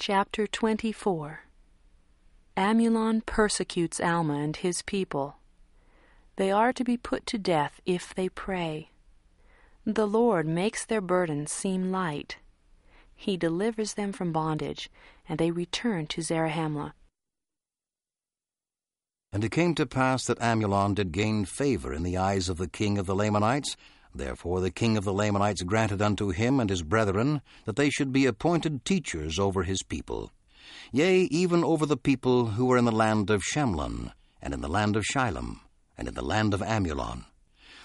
Chapter 24 Amulon persecutes Alma and his people. They are to be put to death if they pray. The Lord makes their burdens seem light. He delivers them from bondage, and they return to Zarahemla. And it came to pass that Amulon did gain favor in the eyes of the king of the Lamanites. Therefore the king of the Lamanites granted unto him and his brethren that they should be appointed teachers over his people. Yea, even over the people who were in the land of Shemlon, and in the land of Shilom, and in the land of Amulon.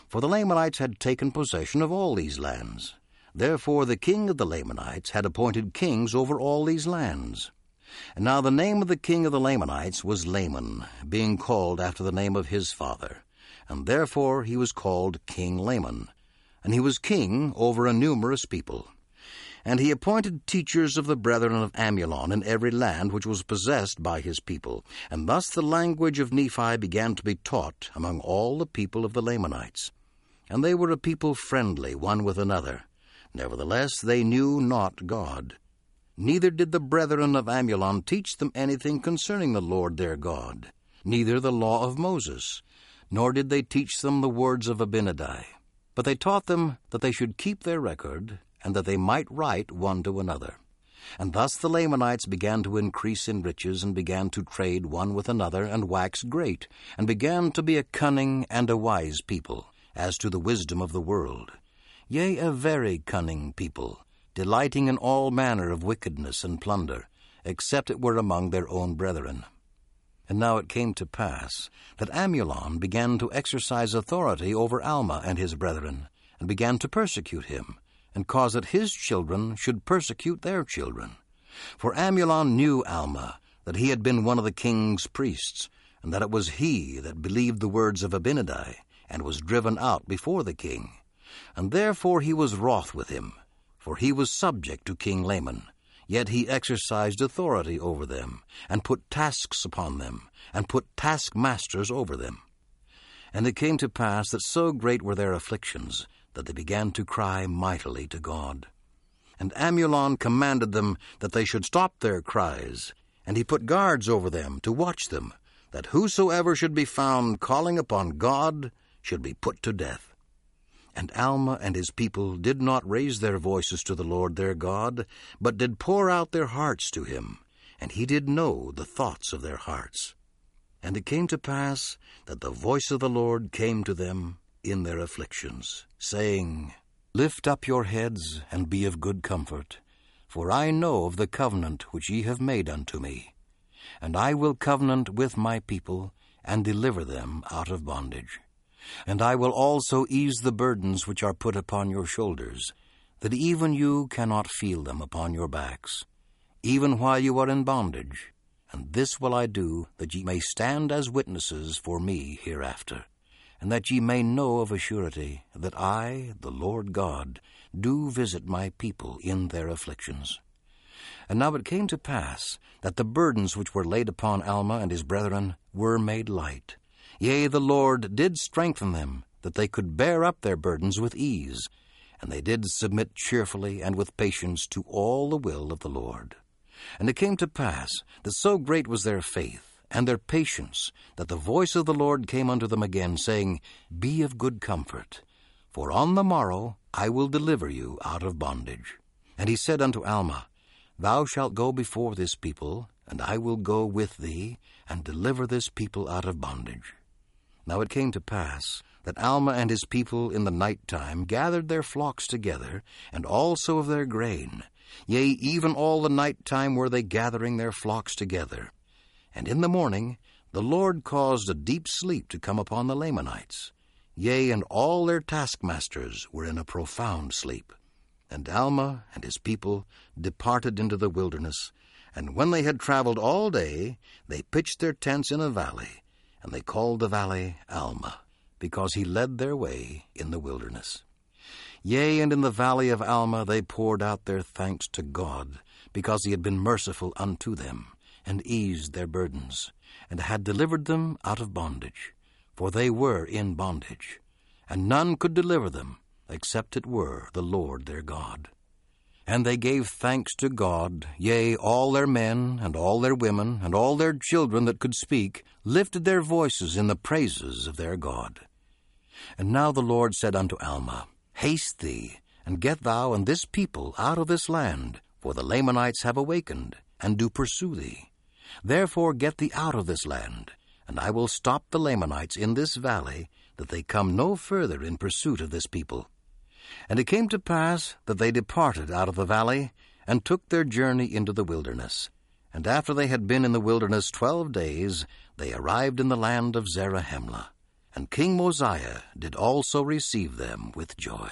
For the Lamanites had taken possession of all these lands. Therefore the king of the Lamanites had appointed kings over all these lands. And now the name of the king of the Lamanites was Laman, being called after the name of his father. And therefore he was called King Laman. And he was king over a numerous people. And he appointed teachers of the brethren of Amulon in every land which was possessed by his people. And thus the language of Nephi began to be taught among all the people of the Lamanites. And they were a people friendly one with another. Nevertheless they knew not God Neither did the brethren of Amulon teach them anything concerning the Lord their God, neither the law of Moses, nor did they teach them the words of Abinadi. But they taught them that they should keep their record, and that they might write one to another. And thus the Lamanites began to increase in riches, and began to trade one with another, and wax great, and began to be a cunning and a wise people, as to the wisdom of the world. Yea, a very cunning people, delighting in all manner of wickedness and plunder, except it were among their own brethren. And now it came to pass that Amulon began to exercise authority over Alma and his brethren, and began to persecute him, and cause that his children should persecute their children. For Amulon knew Alma, that he had been one of the king's priests, and that it was he that believed the words of Abinadi, and was driven out before the king. And therefore he was wroth with him, for he was subject to King Laman. Yet he exercised authority over them, and put tasks upon them, and put taskmasters over them. And it came to pass that so great were their afflictions, that they began to cry mightily to God. And Amulon commanded them that they should stop their cries, and he put guards over them to watch them, that whosoever should be found calling upon God should be put to death. And Alma and his people did not raise their voices to the Lord their God, but did pour out their hearts to him, and he did know the thoughts of their hearts. And it came to pass that the voice of the Lord came to them in their afflictions, saying, Lift up your heads, and be of good comfort, for I know of the covenant which ye have made unto me. And I will covenant with my people, and deliver them out of bondage. And I will also ease the burdens which are put upon your shoulders, that even you cannot feel them upon your backs, even while you are in bondage. And this will I do, that ye may stand as witnesses for me hereafter, and that ye may know of a surety that I, the Lord God, do visit my people in their afflictions. And now it came to pass that the burdens which were laid upon Alma and his brethren were made light Yea, the Lord did strengthen them, that they could bear up their burdens with ease, and they did submit cheerfully and with patience to all the will of the Lord. And it came to pass that so great was their faith and their patience that the voice of the Lord came unto them again, saying, Be of good comfort, for on the morrow I will deliver you out of bondage. And he said unto Alma, Thou shalt go before this people, and I will go with thee, and deliver this people out of bondage. Now it came to pass that Alma and his people in the night time gathered their flocks together, and also of their grain. Yea, even all the night time were they gathering their flocks together. And in the morning the Lord caused a deep sleep to come upon the Lamanites. Yea, and all their taskmasters were in a profound sleep. And Alma and his people departed into the wilderness, and when they had travelled all day, they pitched their tents in a valley and they called the valley Alma, because he led their way in the wilderness. Yea, and in the valley of Alma they poured out their thanks to God, because he had been merciful unto them, and eased their burdens, and had delivered them out of bondage, for they were in bondage, and none could deliver them, except it were the Lord their God. And they gave thanks to God, yea, all their men, and all their women, and all their children that could speak, lifted their voices in the praises of their God. And now the Lord said unto Alma, Haste thee, and get thou and this people out of this land, for the Lamanites have awakened, and do pursue thee. Therefore get thee out of this land, and I will stop the Lamanites in this valley, that they come no further in pursuit of this people. And it came to pass that they departed out of the valley, and took their journey into the wilderness. And after they had been in the wilderness twelve days, they arrived in the land of Zarahemla. And King Mosiah did also receive them with joy.